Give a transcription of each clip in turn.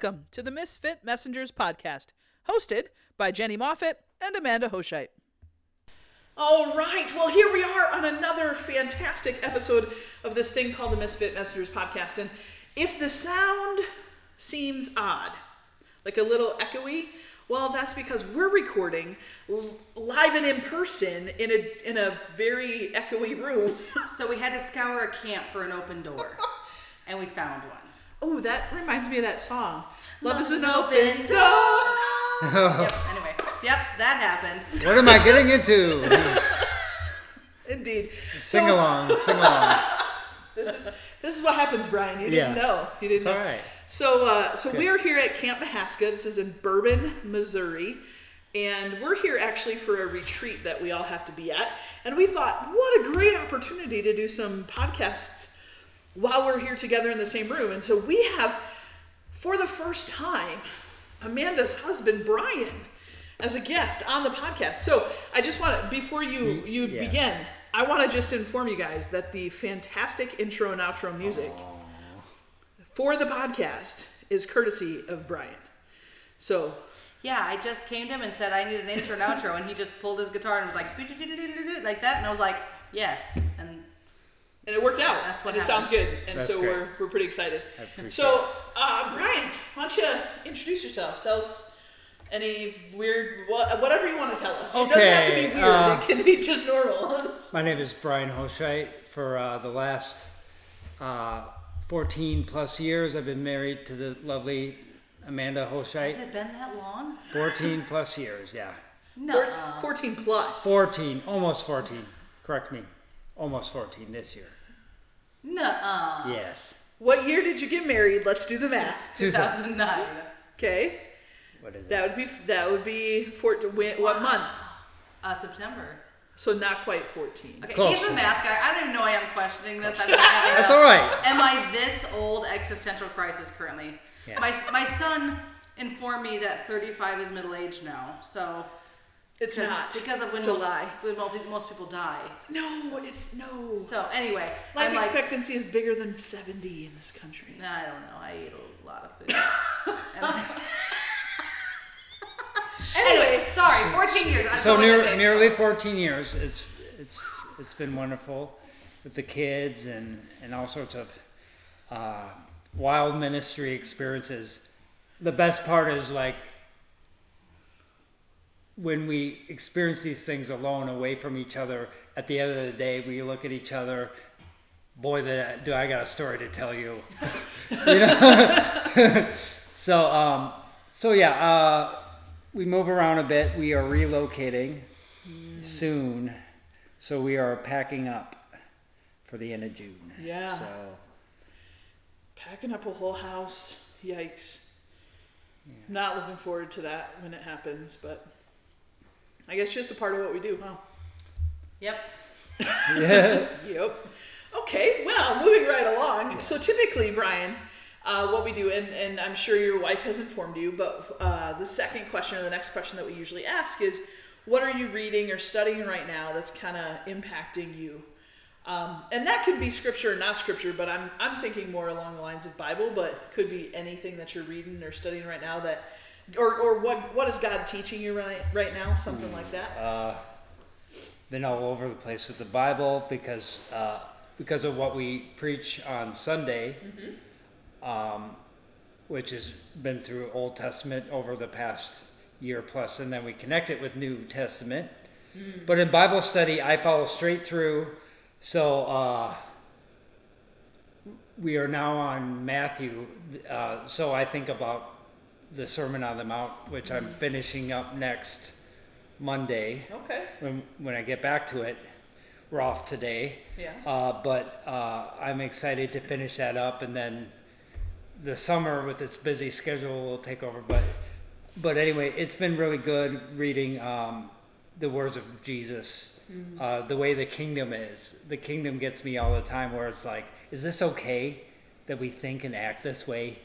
Welcome to the Misfit Messengers podcast, hosted by Jenny Moffat and Amanda Hoshite. All right, well, here we are on another fantastic episode of this thing called the Misfit Messengers podcast. And if the sound seems odd, like a little echoey, well, that's because we're recording live and in person in a in a very echoey room. So we had to scour a camp for an open door, and we found one. Oh, that reminds me of that song. Love is an Love open open door. Yep. Anyway, yep, that happened. What am I getting into? Indeed. Sing So, along, sing along. This is this is what happens, Brian. You didn't Yeah. know. You didn't It's know. all right. So, uh, so Good. we are here at Camp Mihaska. This is in Bourbon, Missouri, and we're here actually for a retreat that we all have to be at. And we thought, what a great opportunity to do some podcasts while we're here together in the same room. And so we have, for the first time, Amanda's husband Brian as a guest on the podcast. So I just want to, before you mm, you yeah. begin, I want to just inform you guys that the fantastic intro and outro music for the podcast is courtesy of Brian. So Yeah, I just came to him and said I need an intro and outro, and he just pulled his guitar and was like like that, and I was like, yes, and and it worked out. That's what and it sounds good, and That's so great. we're we're pretty excited. I So, uh, Brian, why don't you introduce yourself? Tell us any weird, wha- whatever you want to tell us. Okay. It doesn't have to be weird. uh, it can be just normal. My name is Brian Hoshite. For uh, the last uh, 14 plus years, I've been married to the lovely Amanda has it been that long? 14 plus years, yeah. No. Four- Fourteen plus. 14, almost 14. Correct me. Almost 14 this year. No. Uh. Yes. What year did you get married? Let's do the math. 2009. Okay, What is it? that would be that would be four, when- what month? Uh, September. So not quite fourteen. Okay, Close. he's a math guy. I don't even know why I'm questioning this. I'm That's all right. Am I this old existential crisis currently? Yeah. My my son informed me that 35 is middle age now. So It's because, not because of when it's most, a lie. when mo- most people die. No, it's no. So anyway, Life I'm like, expectancy is bigger than seventy in this country. I don't know. I eat a lot of food. Anyway, sorry. 14 years. I'm So near, nearly 14 years. It's it's it's been wonderful with the kids and and all sorts of uh, wild ministry experiences. The best part is like when we experience these things alone, away from each other. At the end of the day, we look at each other. Boy, that do I got a story to tell you. you know. so um, so yeah. Uh, we move around a bit. We are relocating soon, so we are packing up for the end of June. Yeah. So Packing up a whole house. Yikes. Not looking forward to that when it happens, but I guess just a part of what we do, huh? Yep. yeah, Yep. Okay, well, moving right along. So typically, Brian, uh, what we do, and, and I'm sure your wife has informed you, but uh, the second question or the next question that we usually ask is, what are you reading or studying right now that's kind of impacting you? Um, and that could be scripture or not scripture, but I'm, I'm thinking more along the lines of Bible, but could be anything that you're reading or studying right now that, or, or what, what is God teaching you right, right now? Something like that. uh, been all over the place with the Bible because uh, because of what we preach on Sunday, um, which has been through Old Testament over the past year plus, and then we connect it with New Testament. But in Bible study, I follow straight through. So uh, we are now on Matthew. Uh, so I think about the Sermon on the Mount, which I'm finishing up next Monday Okay. when, when I get back to it. We're off today. Yeah. Uh, but uh, I'm excited to finish that up, and then the summer with its busy schedule will take over. But but anyway, it's been really good reading um, the words of Jesus, uh, the way the kingdom is. The kingdom gets me all the time, where it's like, is this okay that we think and act this way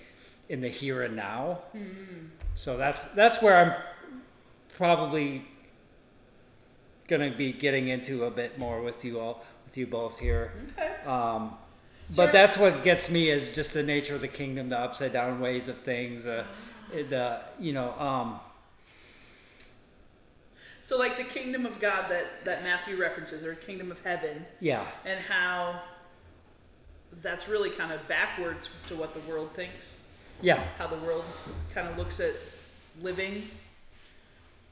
in the here and now? So that's that's where I'm probably gonna be getting into a bit more with you all, with you both here. Okay. Um, but Sure. that's what gets me is just the nature of the kingdom, the upside down ways of things, uh, the you know, um, So like the kingdom of God that that Matthew references, or kingdom of heaven, yeah, and how that's really kind of backwards to what the world thinks. Yeah. How the world kind of looks at living.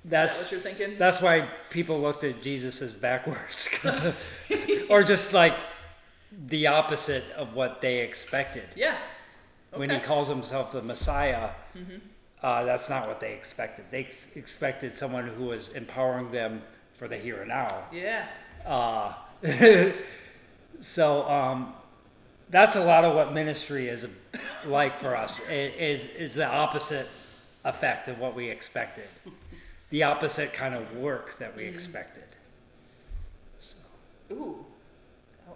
That's what you're thinking? That's why people looked at Jesus as backwards, of- or just like the opposite of what they expected. Yeah. When he calls himself the Messiah, uh, that's not what they expected. They ex- expected someone who was empowering them for the here and now. Yeah. Uh, so um, that's a lot of what ministry is like for us. i- Is is the opposite effect of what we expected, the opposite kind of work that we expected. Ooh. Oh.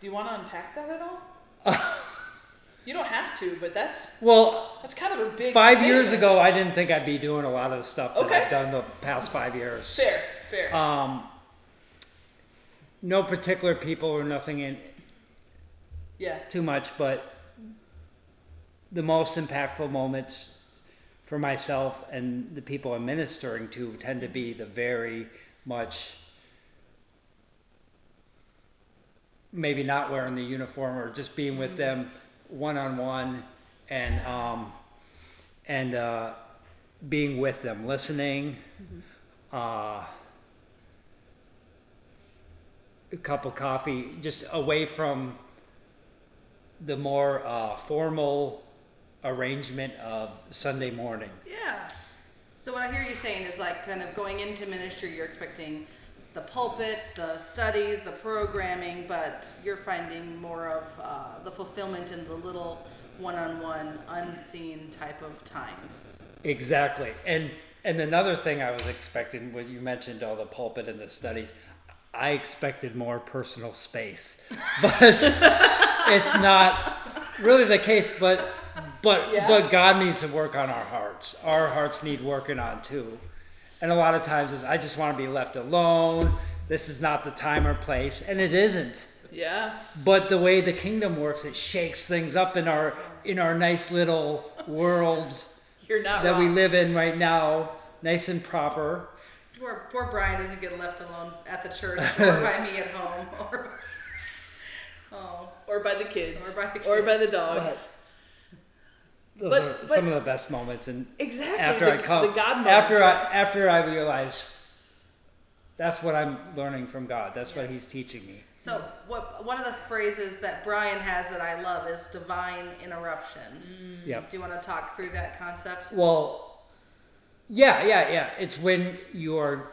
Do you want to unpack that at all? you don't have to, but that's Well, that's kind of a big. five years statement. ago, I didn't think I'd be doing a lot of the stuff that Okay. I've done the past five years. Fair. Fair. Um, no particular people or nothing in yeah. too much, but the most impactful moments for myself and the people I'm ministering to tend to be the very much maybe not wearing the uniform or just being with them one on one and um, and uh, being with them, listening. Uh, a cup of coffee, just away from the more uh, formal arrangement of Sunday morning. Yeah. So what I hear you saying is like kind of going into ministry, you're expecting the pulpit, the studies, the programming, but you're finding more of uh, the fulfillment in the little one-on-one, unseen type of times. Exactly. And and another thing I was expecting was you mentioned all the pulpit and the studies. I expected more personal space, but it's not really the case. But but Yeah. but God needs to work on our hearts. Our hearts need working on too. And a lot of times is I just want to be left alone. This is not the time or place, and it isn't. Yeah. But the way the kingdom works, it shakes things up in our in our nice little world You're not that we live in right now, nice and proper. Poor, poor Brian doesn't get left alone at the church or by me at home or. Oh, or by the kids. Or by the Or by the dogs. Those But- are but- some of the best moments. And exactly. after the, I come, the God moments, after I right? after I realize that's what I'm learning from God. That's what He's teaching me. So what one of the phrases that Brian has that I love is divine interruption. Mm. Yep. Do you want to talk through that concept? Well, yeah, yeah, yeah. It's when you're.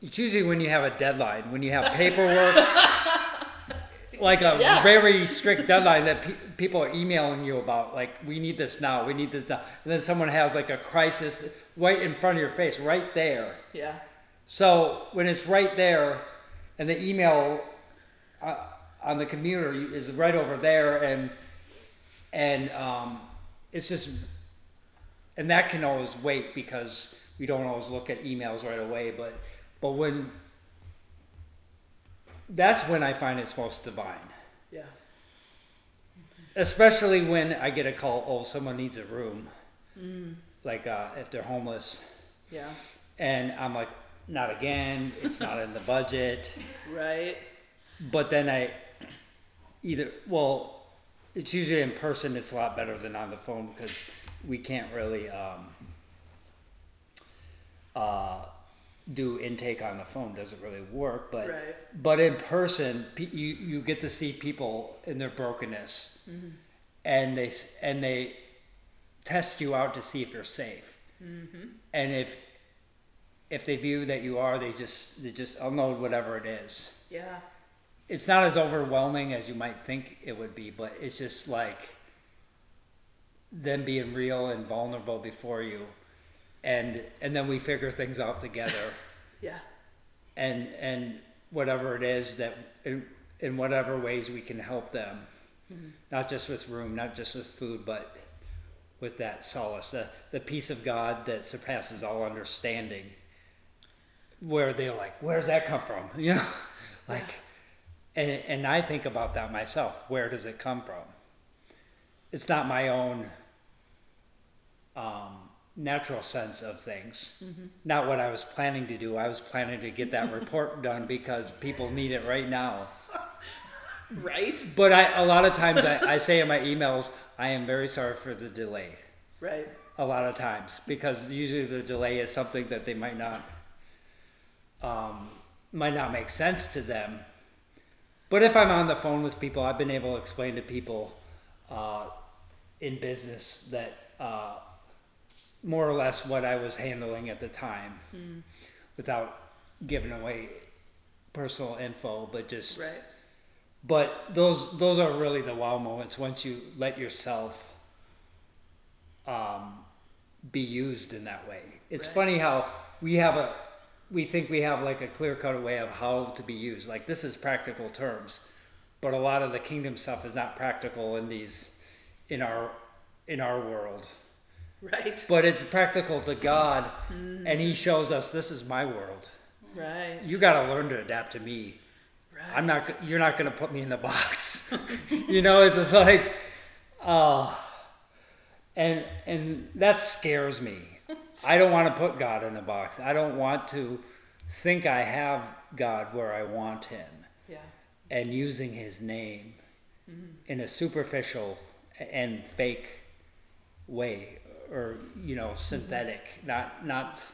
It's usually when you have a deadline, when you have paperwork, like a Yeah. very strict deadline that pe- people are emailing you about. Like, we need this now. We need this now. And then someone has like a crisis right in front of your face, right there. Yeah. So when it's right there, and the email uh, on the computer is right over there, and and um, it's just, and that can always wait because we don't always look at emails right away. But but when that's when I find it's most divine, Yeah. especially when I get a call. Oh, someone needs a room, like uh, if they're homeless, Yeah. and I'm like, not again. It's not in the budget. Right. But then I either well, it's usually in person. It's a lot better than on the phone because we can't really um, uh, do intake on the phone. Doesn't really work. But Right. but in person, you you get to see people in their brokenness, mm-hmm. and they and they test you out to see if you're safe. Mm-hmm. And if if they view that you are, they just they just unload whatever it is Yeah. it's not as overwhelming as you might think it would be, but it's just like them being real and vulnerable before you, and and then we figure things out together, Yeah. and and whatever it is that in, in whatever ways we can help them, not just with room, not just with food, but with that solace, the the peace of God that surpasses all understanding. Where they're like, where's that come from? You know, like and and I think about that myself. Where does it come from? It's not my own um, natural sense of things. Not what I was planning to do. I was planning to get that report done because people need it right now. Right? But I, a lot of times I, I say in my emails, I am very sorry for the delay. Right. A lot of times because usually the delay is something that they might not um, might not make sense to them. But if I'm on the phone with people, I've been able to explain to people uh, in business that uh, more or less what I was handling at the time, without giving away personal info, but just Right. but those those are really the wow moments once you let yourself um, be used in that way. It's Right. funny how we have a we think we have like a clear cut way of how to be used. Like this is practical terms, but a lot of the kingdom stuff is not practical in these in our in our world. Right. But it's practical to God, hmm. and He shows us this is my world. Right. You got to learn to adapt to me. Right. I'm not. You're not gonna put me in the box. you know, it's just like, oh, and and that scares me. I don't want to put God in a box. I don't want to think I have God where I want Him, Yeah. and using His name mm-hmm. in a superficial and fake way, or you know, synthetic, not not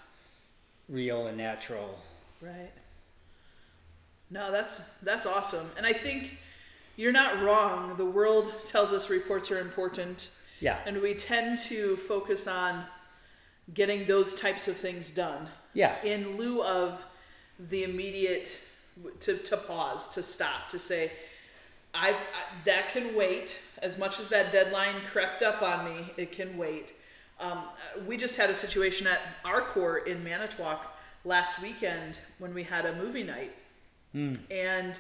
real and natural. Right. No, that's that's awesome. And I think you're not wrong. The world tells us reports are important Yeah, and we tend to focus on getting those types of things done yeah, in lieu of the immediate to, to pause, to stop, to say, I've I, that can wait. As much as that deadline crept up on me, it can wait. Um, we just had a situation at our court in Manitowoc last weekend when we had a movie night, and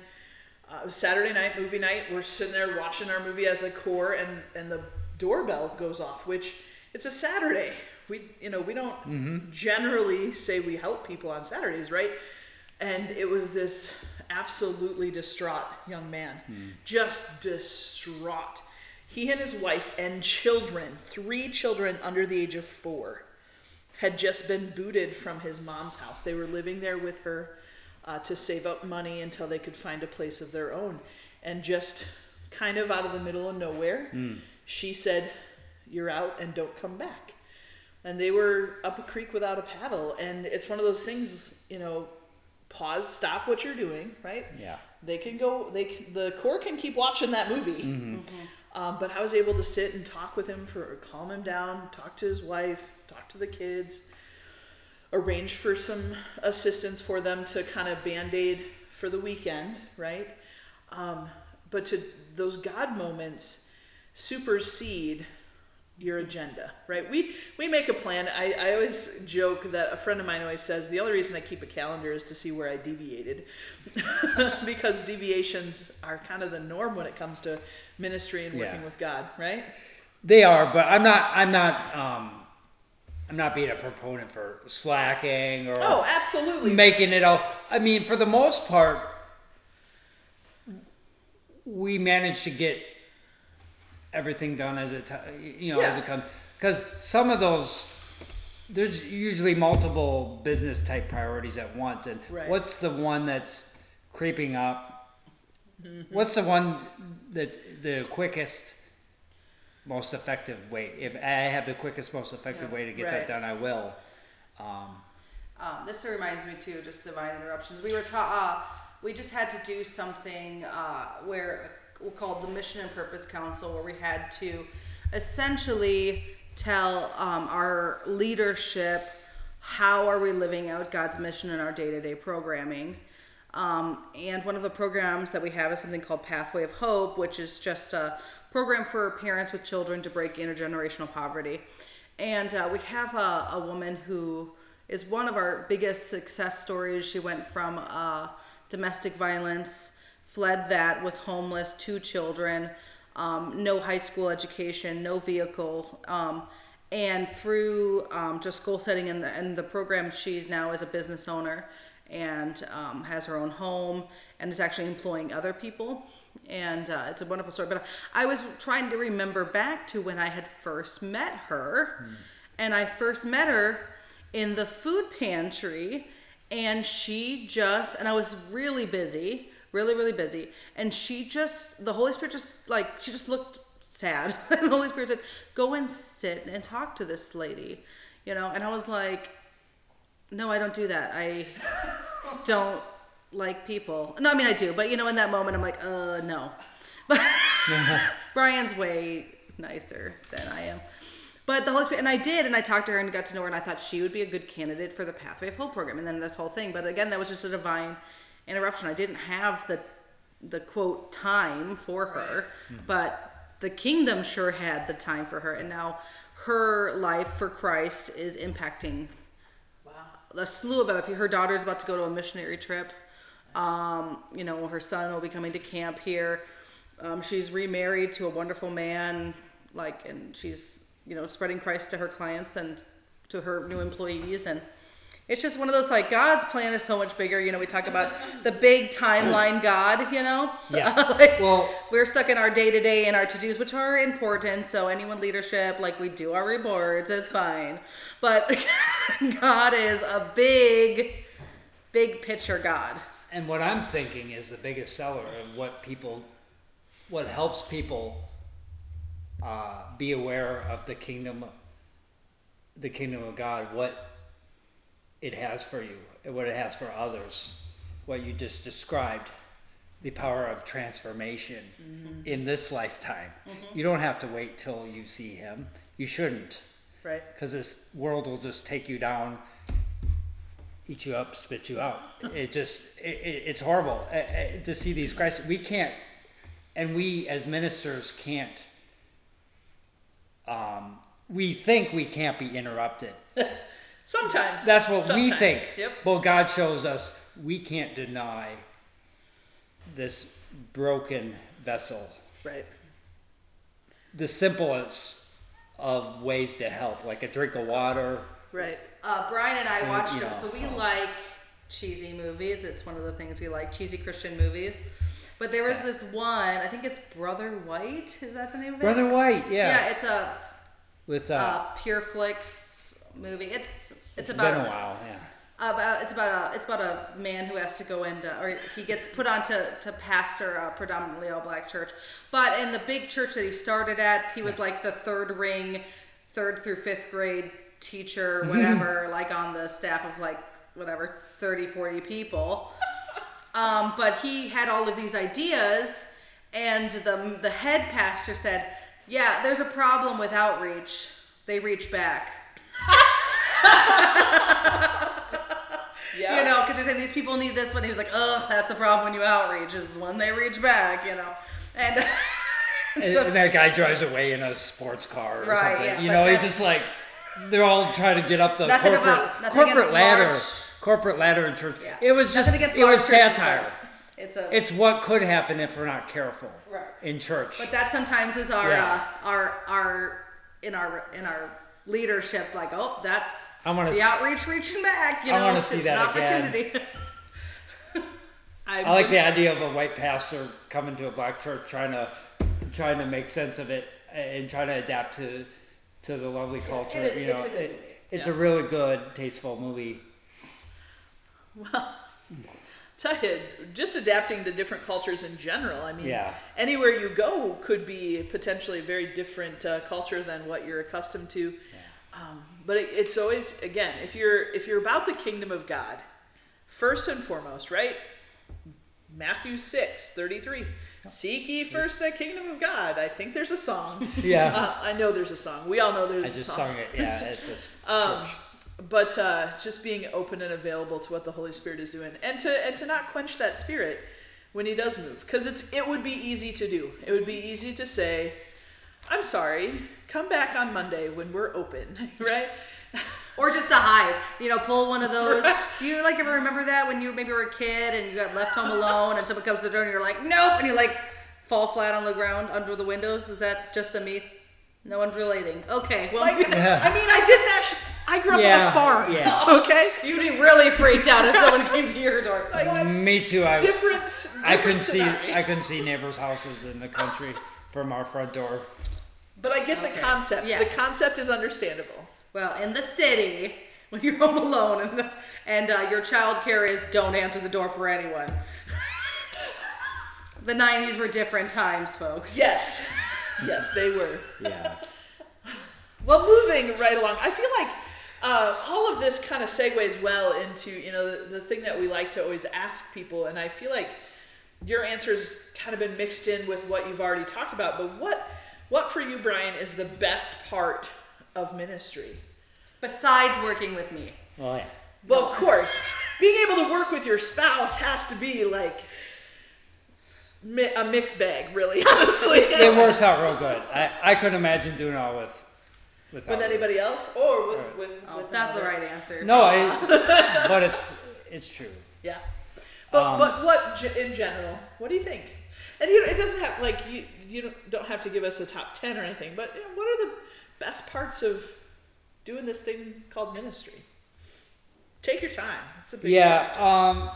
uh, it was Saturday night movie night. We're sitting there watching our movie as a corps, and and the doorbell goes off. Which it's a Saturday. We you know we don't generally say we help people on Saturdays, right? And it was this absolutely distraught young man, just distraught. He and his wife and children, three children under the age of four, had just been booted from his mom's house. They were living there with her uh, to save up money until they could find a place of their own. And just kind of out of the middle of nowhere, hmm. she said, You're out and don't come back. And they were up a creek without a paddle. And it's one of those things, you know, pause, stop what you're doing, right? yeah. They can go. They c- the corps can keep watching that movie. Mm-hmm. Mm-hmm. Um, but I was able to sit and talk with him for calm him down, talk to his wife, talk to the kids, arrange for some assistance for them to kind of band aid for the weekend, right? Um, but to those God moments supersede your agenda, right? We we make a plan. I, I always joke that a friend of mine always says the only reason I keep a calendar is to see where I deviated, because deviations are kind of the norm when it comes to ministry and working Yeah. with God, right? They are, but I'm not. I'm not. Um, I'm not being a proponent for slacking or Oh, absolutely. making it all. I mean, for the most part, we managed to get everything done as it, you know, as it comes. Because some of those, there's usually multiple business type priorities at once, and Right. what's the one that's creeping up? Mm-hmm. What's the one that the quickest? most effective way. If I have the quickest, most effective Yeah. way to get Right. that done, I will. Um, Um, this reminds me too, just divine interruptions. We were taught, uh, we just had to do something uh, where called the Mission and Purpose Council, where we had to essentially tell um, our leadership how are we living out God's mission in our day-to-day programming. Um, and one of the programs that we have is something called Pathway of Hope, which is just a program for parents with children to break intergenerational poverty. And uh, we have a, a woman who is one of our biggest success stories. She went from uh, domestic violence, fled that, was homeless, two children, um, no high school education, no vehicle. Um, and through um, just goal setting and the, in the program, she now is a business owner and um, has her own home and is actually employing other people. And uh, it's a wonderful story. But I was trying to remember back to when I had first met her. And I first met her in the food pantry. And she just, and I was really busy, really, really busy. And she just, the Holy Spirit just, like, she just looked sad. and the Holy Spirit said, Go and sit and talk to this lady. You know, and I was like, No, I don't do that. I don't like people. No, I mean I do, but you know, in that moment, I'm like, uh, no. But Brian's way nicer than I am. But the Holy Spirit, and I did, and I talked to her and got to know her, and I thought she would be a good candidate for the Pathway of Hope program, and then this whole thing. But again, that was just a divine interruption. I didn't have the the quote time for her, but the kingdom sure had the time for her, and now her life for Christ is impacting Wow. a slew of other people. Her daughter's about to go to a missionary trip. Um, you know, her son will be coming to camp here. Um, she's remarried to a wonderful man, like, and she's, you know, spreading Christ to her clients and to her new employees. And it's just one of those, like, God's plan is so much bigger. You know, we talk about the big timeline God, you know? Yeah. like, Well- we're stuck in our day to day and our to dos, which are important. So anyone leadership, like we do our reports, it's fine. But God is a big, big picture God. And what I'm thinking is the biggest seller of what people, what helps people uh, be aware of the kingdom, the kingdom of God, what it has for you, and what it has for others, what you just described, the power of transformation in this lifetime. You don't have to wait till you see Him. You shouldn't, Right. because this world will just take you down eat you up, spit you out. It just, it, it, it's horrible uh, uh, to see these crises. We can't, and we as ministers can't. Um, we think we can't be interrupted. Sometimes. That's what we think. Yep. But God shows us we can't deny this broken vessel. Right. The simplest of ways to help, like a drink of water. Right. Uh, Brian and I Food, watched them, know, so we like cheesy movies. It's one of the things we like, cheesy Christian movies. But there was this one, I think it's Brother White. Is that the name of it? Brother White, yeah. Yeah, it's a With uh, uh, Pure Flix movie. It's it's, it's about been a while, yeah. about it's about a it's about a man who has to go into or he gets put on to, to pastor a predominantly all black church. But in the big church that he started at he was like the third ring third through fifth grade teacher whatever like on the staff of like whatever 30 40 people. Um, but he had all of these ideas and the the head pastor said yeah there's a problem with outreach. They reach back Yeah. you know, because they're saying these people need this one. He was like, oh, that's the problem when you outreach is when they reach back, you know. And And, so- and that guy drives away in a sports car or Right, something. yeah, you know, he's just like they're all trying to get up the corporate about- corporate ladder. large- Corporate ladder in church. yeah. It was just it was satire. but It's a It's what could happen if we're not careful Right. in church. but that sometimes is our Yeah. uh, our our in our in our leadership like oh that's I wanna the s- outreach reaching back you I know wanna it's see an again. opportunity I like the idea of a white pastor coming to a black church trying to trying to make sense of it and trying to adapt to to the lovely culture. is- you know, it's a good It- movie. it's Yeah. a really good, tasteful movie. Tell you, just adapting to different cultures in general. I mean, Yeah. anywhere you go could be potentially a very different uh, culture than what you're accustomed to. Um, but it, it's always again, if you're if you're about the kingdom of God, first and foremost, right? Matthew 6, 33. Seek ye first the kingdom of God. I think there's a song. Yeah. Uh, I know there's a song. We all know there's I a just song. sung it, yeah, at this Um. But uh, just being open and available to what the Holy Spirit is doing, and to and to not quench that spirit when He does move, because it's it would be easy to do. It would be easy to say, "I'm sorry, come back on Monday when we're open," right? or just to hide. You know pull one of those. Do you like ever remember that when you maybe were a kid and you got left home alone and someone comes to the door and you're like nope and you like fall flat on the ground under the windows? Is that just a me? No one's relating. Okay well Like, I mean, I didn't actually. I grew up on a farm. yeah. Okay. You'd be really freaked out if someone came to your door. Like, Me too. I different. s- I different couldn't see. I couldn't see neighbors' houses in the country from our front door. But I get the concept. Yes. The concept is understandable. Well, in the city, when you're home alone and, the, and uh, your child care is don't answer the door for anyone. the 90s were different times, folks. Yes. yes, they were. Yeah. Well, moving right along, I feel like uh, all of this kind of segues well into you know the, the thing that we like to always ask people, and I feel like your answers kind of been mixed in with what you've already talked about. But what what for you, Brian, is the best part of ministry? Besides working with me. Well, yeah. Well, of course, being able to work with your spouse has to be like mi- a mixed bag, really. Honestly, It works out real good. I, I couldn't imagine doing all with without with anybody else or with Right. with, Oh, with that's the another. right answer. No, I, but it's it's true. Yeah. But Um, but what ge- in general? What do you think? And you, it doesn't have like you you don't, don't have to give us a top ten or anything. But you know, what are the best parts of doing this thing called ministry? Take your time. It's a big Yeah, question. um,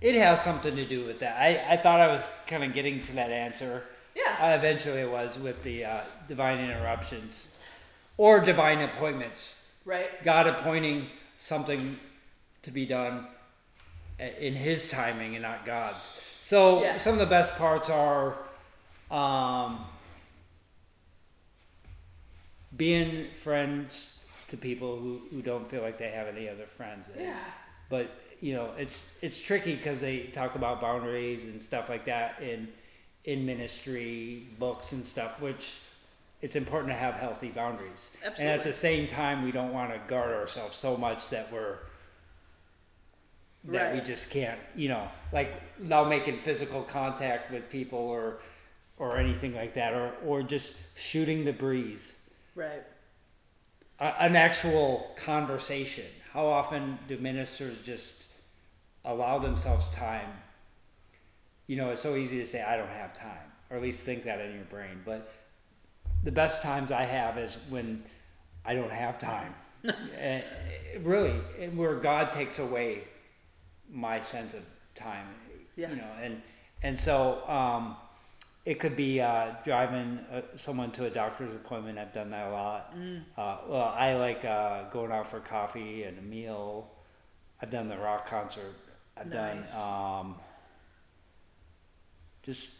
it has something to do with that. I, I thought I was kind of getting to that answer. Yeah. I eventually was with the uh, divine interruptions or divine appointments. right. God appointing something to be done in His timing and not God's. So Yeah. some of the best parts are um, being friends to people who, who don't feel like they have any other friends. Yeah. But you know, it's it's tricky because they talk about boundaries and stuff like that in in ministry books and stuff, which it's important to have healthy boundaries. And at the same time, we don't want to guard ourselves so much that we're that we just can't, you know, like now making physical contact with people or or anything like that, or or just shooting the breeze Right. a, an actual conversation. How often do ministers just allow themselves time? You know, it's so easy to say, I don't have time, or at least think that in your brain. But the best times I have is when I don't have time. Eh, really, and where God takes away my sense of time. Yeah. You know, and and so um, it could be uh, driving uh, someone to a doctor's appointment. I've done that a lot. Uh, well, I like uh, going out for coffee and a meal. I've done the rock concert. I've Nice. done um, just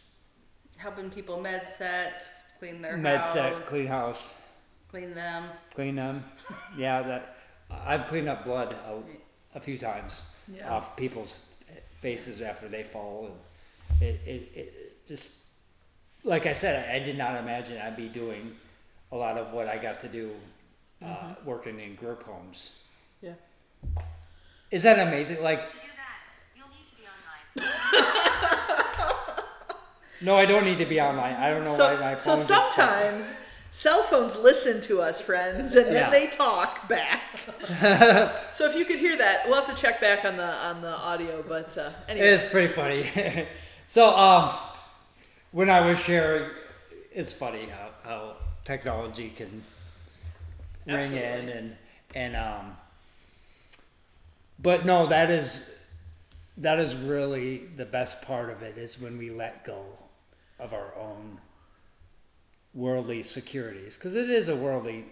Helping people med set, clean their med house, set, clean house, clean them. clean them. yeah, that I've cleaned up blood a, a few times Yeah. off people's faces after they fall, and it, it, it just like I said, I, I did not imagine I'd be doing a lot of what I got to do uh, working in group homes. Yeah. Is that amazing? Like, To do that, you'll need to be online. No, I don't need to be online. I don't know why my So, phone. so just- sometimes cell phones listen to us, friends, and then Yeah. they talk back. so if you could hear that, we'll have to check back on the on the audio. But uh, anyway, It's pretty funny. so, um, when I was sharing, it's funny how, how technology can ring in Absolutely. and and um. But no, that is that is really the best part of it is when we let go of our own worldly securities because it is a worldly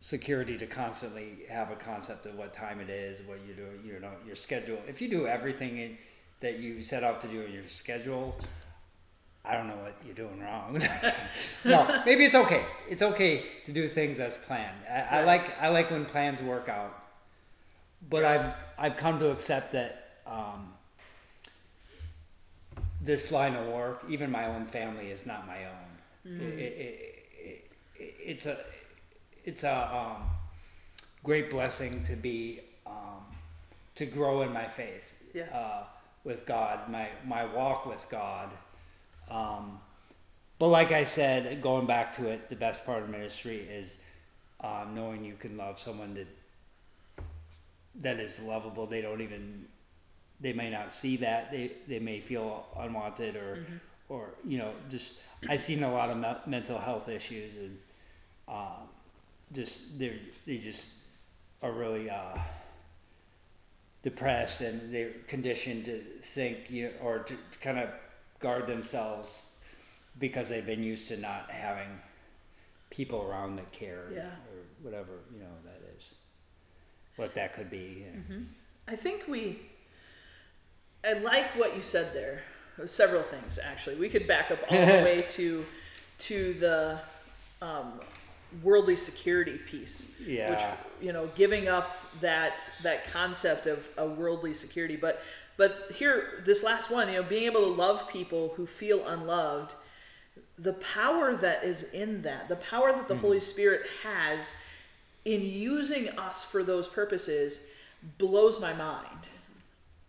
security to constantly have a concept of what time it is what you do you know your schedule. If you do everything in, that you set out to do in your schedule i don't know what you're doing wrong. No maybe it's okay. It's okay to do things as planned. I, I like i like when plans work out. But i've i've come to accept that um, this line of work, even my own family, is not my own. It, it, it, it, it's a it's a um, great blessing to be um, to grow in my faith Yeah. uh, with God, my my walk with God. Um, but like I said, going back to it, the best part of ministry is um, knowing you can love someone that that is lovable. They don't even they may not see that they they may feel unwanted or or you know just I've seen a lot of me- mental health issues and um, just they they just are really uh, depressed and they're conditioned to think you or to kind of guard themselves because they've been used to not having people around that care Yeah. or whatever you know that is what that could be I think we. I like what you said there. Several things actually. We could back up all the way to to the um, worldly security piece. Yeah. Which you know, giving up that that concept of a worldly security, but but here this last one, you know, being able to love people who feel unloved, the power that is in that, the power that the Holy Spirit has in using us for those purposes blows my mind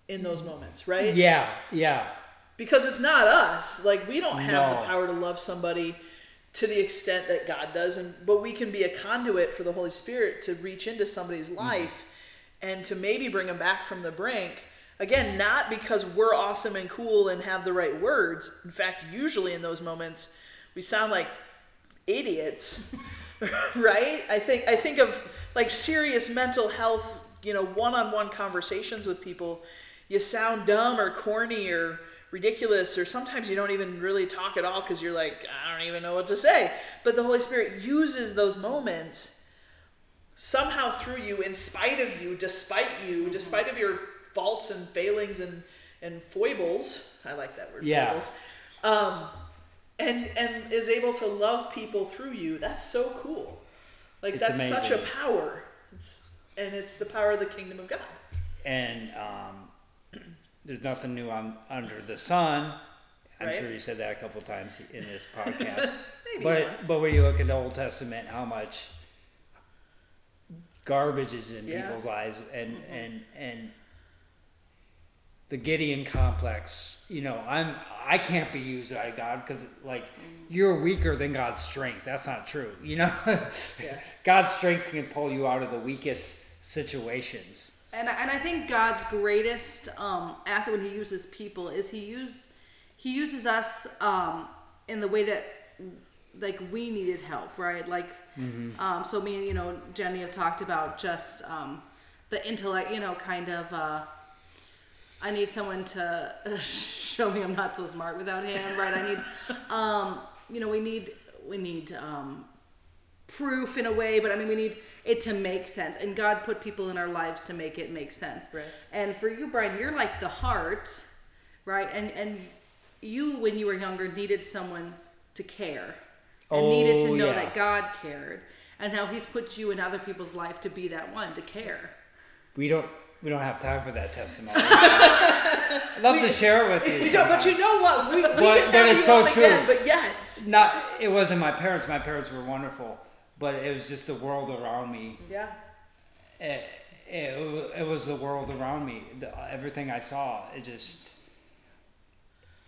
in those moments, right? yeah yeah Because it's not us. Like we don't have the power to love somebody to the extent that God does and but we can be a conduit for the Holy Spirit to reach into somebody's mm-hmm. life and to maybe bring them back from the brink. Again, not because we're awesome and cool and have the right words. In fact, usually in those moments we sound like idiots. right? I think I think of like serious mental health, you know, one-on-one conversations with people. You sound dumb or corny or ridiculous or sometimes you don't even really talk at all cuz you're like I don't even know what to say. But the Holy Spirit uses those moments somehow through you in spite of you, despite you, despite of your faults and failings and and foibles. I like that word Yeah. foibles. Um and and is able to love people through you that's so cool like It's that's such a power it's and it's the power of the kingdom of god and um, there's nothing new on under the sun. I'm Right. sure you said that a couple times in this podcast. maybe but once but when you look at the Old Testament, how much garbage is in Yeah. Mm-hmm. people's lives, and and and the Gideon complex. You know, I'm I can't be used by God because like you're weaker than God's strength. That's not true. You know, Yeah. God's strength can pull you out of the weakest situations. And I- and I think God's greatest um, asset when He uses people is He use He uses us um, in the way that like we needed help, right? Like, um, so me and you know Jenny have talked about just um, the intellect, you know, kind of. Uh, I need someone to show me I'm not so smart without him, right? I need, um, you know, we need we need um, proof in a way, but I mean, we need it to make sense. And God put people in our lives to make it make sense. Right. And for you, Brian, you're like the heart, right? And and you, when you were younger, needed someone to care and oh, needed to Oh, know yeah. that God cared. And now He's put you in other people's life to be that one to care. We don't we don't have time for that testimony. I'd love to share it with you. You don't- but you know what we, we But- but it's so true. again, but yes Not it wasn't my parents. My parents were wonderful, but it was just the world around me. yeah It, it, it was the world around me. The, everything I saw, it just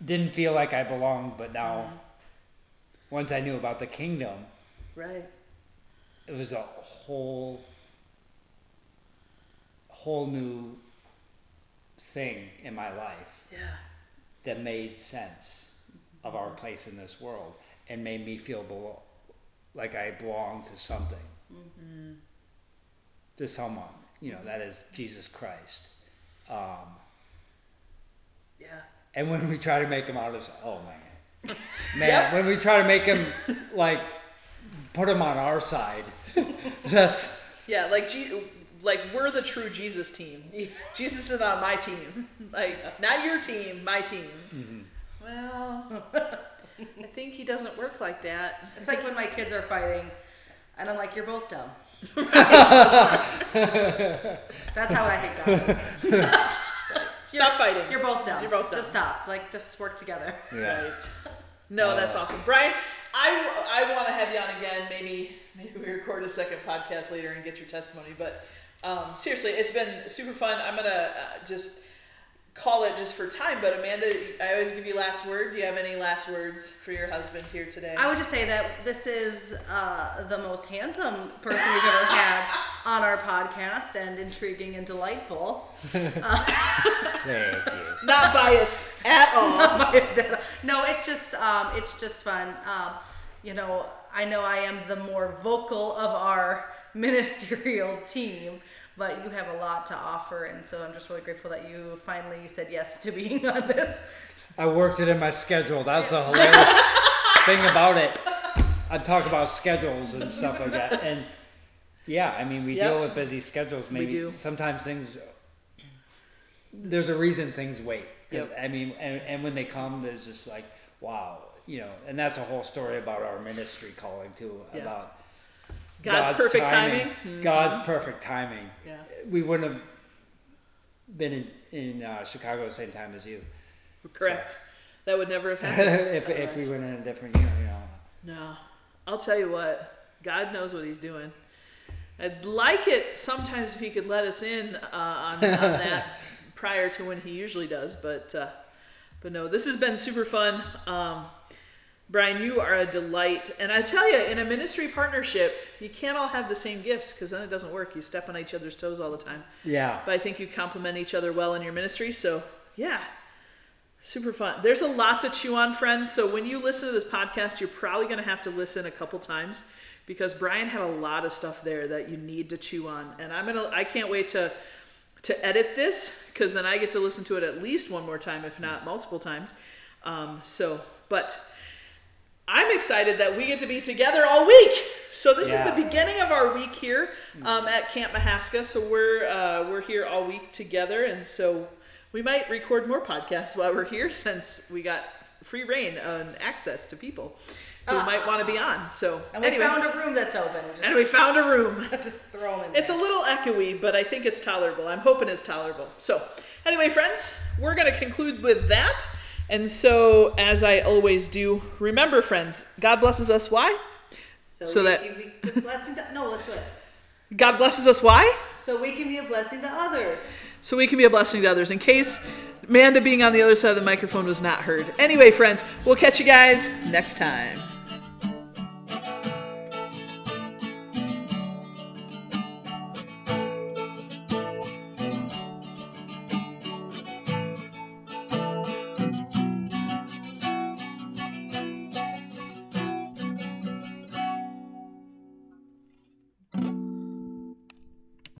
didn't feel like I belonged. But now, mm-hmm. once I knew about the kingdom, right it was a whole whole new thing in my life yeah that made sense of our mm-hmm. place in this world and made me feel belo- like I belong to something, to someone. You know, that is Jesus Christ. Um, yeah and when we try to make him out as, oh man, man, Yep. when we try to make him like put him on our side, that's yeah like G- like we're the true jesus team jesus is on my team like not your team my team Mm-hmm. well i think he doesn't work like that It's like when my kids are fighting, and I'm like, "You're both dumb." That's how I hate guys. stop fighting You're both dumb. You're both dumb. Just stop. Like, just work together. Right. No, that's awesome, Brian. I, I want to have you on again. Maybe maybe we record a second podcast later and get your testimony. But um, seriously, it's been super fun. I'm gonna uh, just call it just for time. But Amanda, I always give you last word. Do you have any last words for your husband here today? I would just say that this is uh, the most handsome person we've ever had on our podcast, and intriguing and delightful. thank you. Not biased at all. no, it's just um, it's just fun. Um, you know, I know I am the more vocal of our ministerial team, but you have a lot to offer, and so I'm just really grateful that you finally said yes to being on this. I worked it in my schedule. That's a hilarious thing about it. I talk about schedules and stuff like that, and yeah, I mean we Yep. deal with busy schedules. Maybe do. sometimes things. There's a reason things wait. Yep. I mean, and, and when they come, there's just like wow, you know, and that's a whole story about our ministry calling too Yeah. about God's, perfect timing. Mhm. God's perfect timing. Yeah. We wouldn't have been in in uh, Chicago the same time as you Correct. That would never have happened. if if we went in a different year. You know. No. I'll tell you what, God knows what he's doing. I'd like it sometimes if he could let us in uh, on, on that prior to when he usually does, but uh, but no, this has been super fun. Um, Brian, you are a delight, and I tell you, in a ministry partnership, you can't all have the same gifts because then it doesn't work. You step on each other's toes all the time. Yeah. But I think you complement each other well in your ministry. So, yeah, super fun. There's a lot to chew on, friends. So, when you listen to this podcast, you're probably going to have to listen a couple times because Brian had a lot of stuff there that you need to chew on. And I'm going to, I can't wait to, to edit this because then I get to listen to it at least one more time, if not multiple times. Um, so, but I'm excited that we get to be together all week. So this Yeah. is the beginning of our week here um, at Camp Mihaska. So we're uh, we're here all week together, and so we might record more podcasts while we're here since we got free reign and access to people who might want to be on. So And we anyway, found a room that's open. Just, and we found a room. just throw them in It's a little echoey, but I think it's tolerable. I'm hoping it's tolerable. So, anyway, friends, we're going to conclude with that. And so, as I always do, remember, friends, God blesses us. Why? so, so we that- can be a blessing to, no, let's do it. God blesses us. Why? So we can be a blessing to others. So we can be a blessing to others. In case Amanda being on the other side of the microphone was not heard. Anyway, friends, we'll catch you guys next time.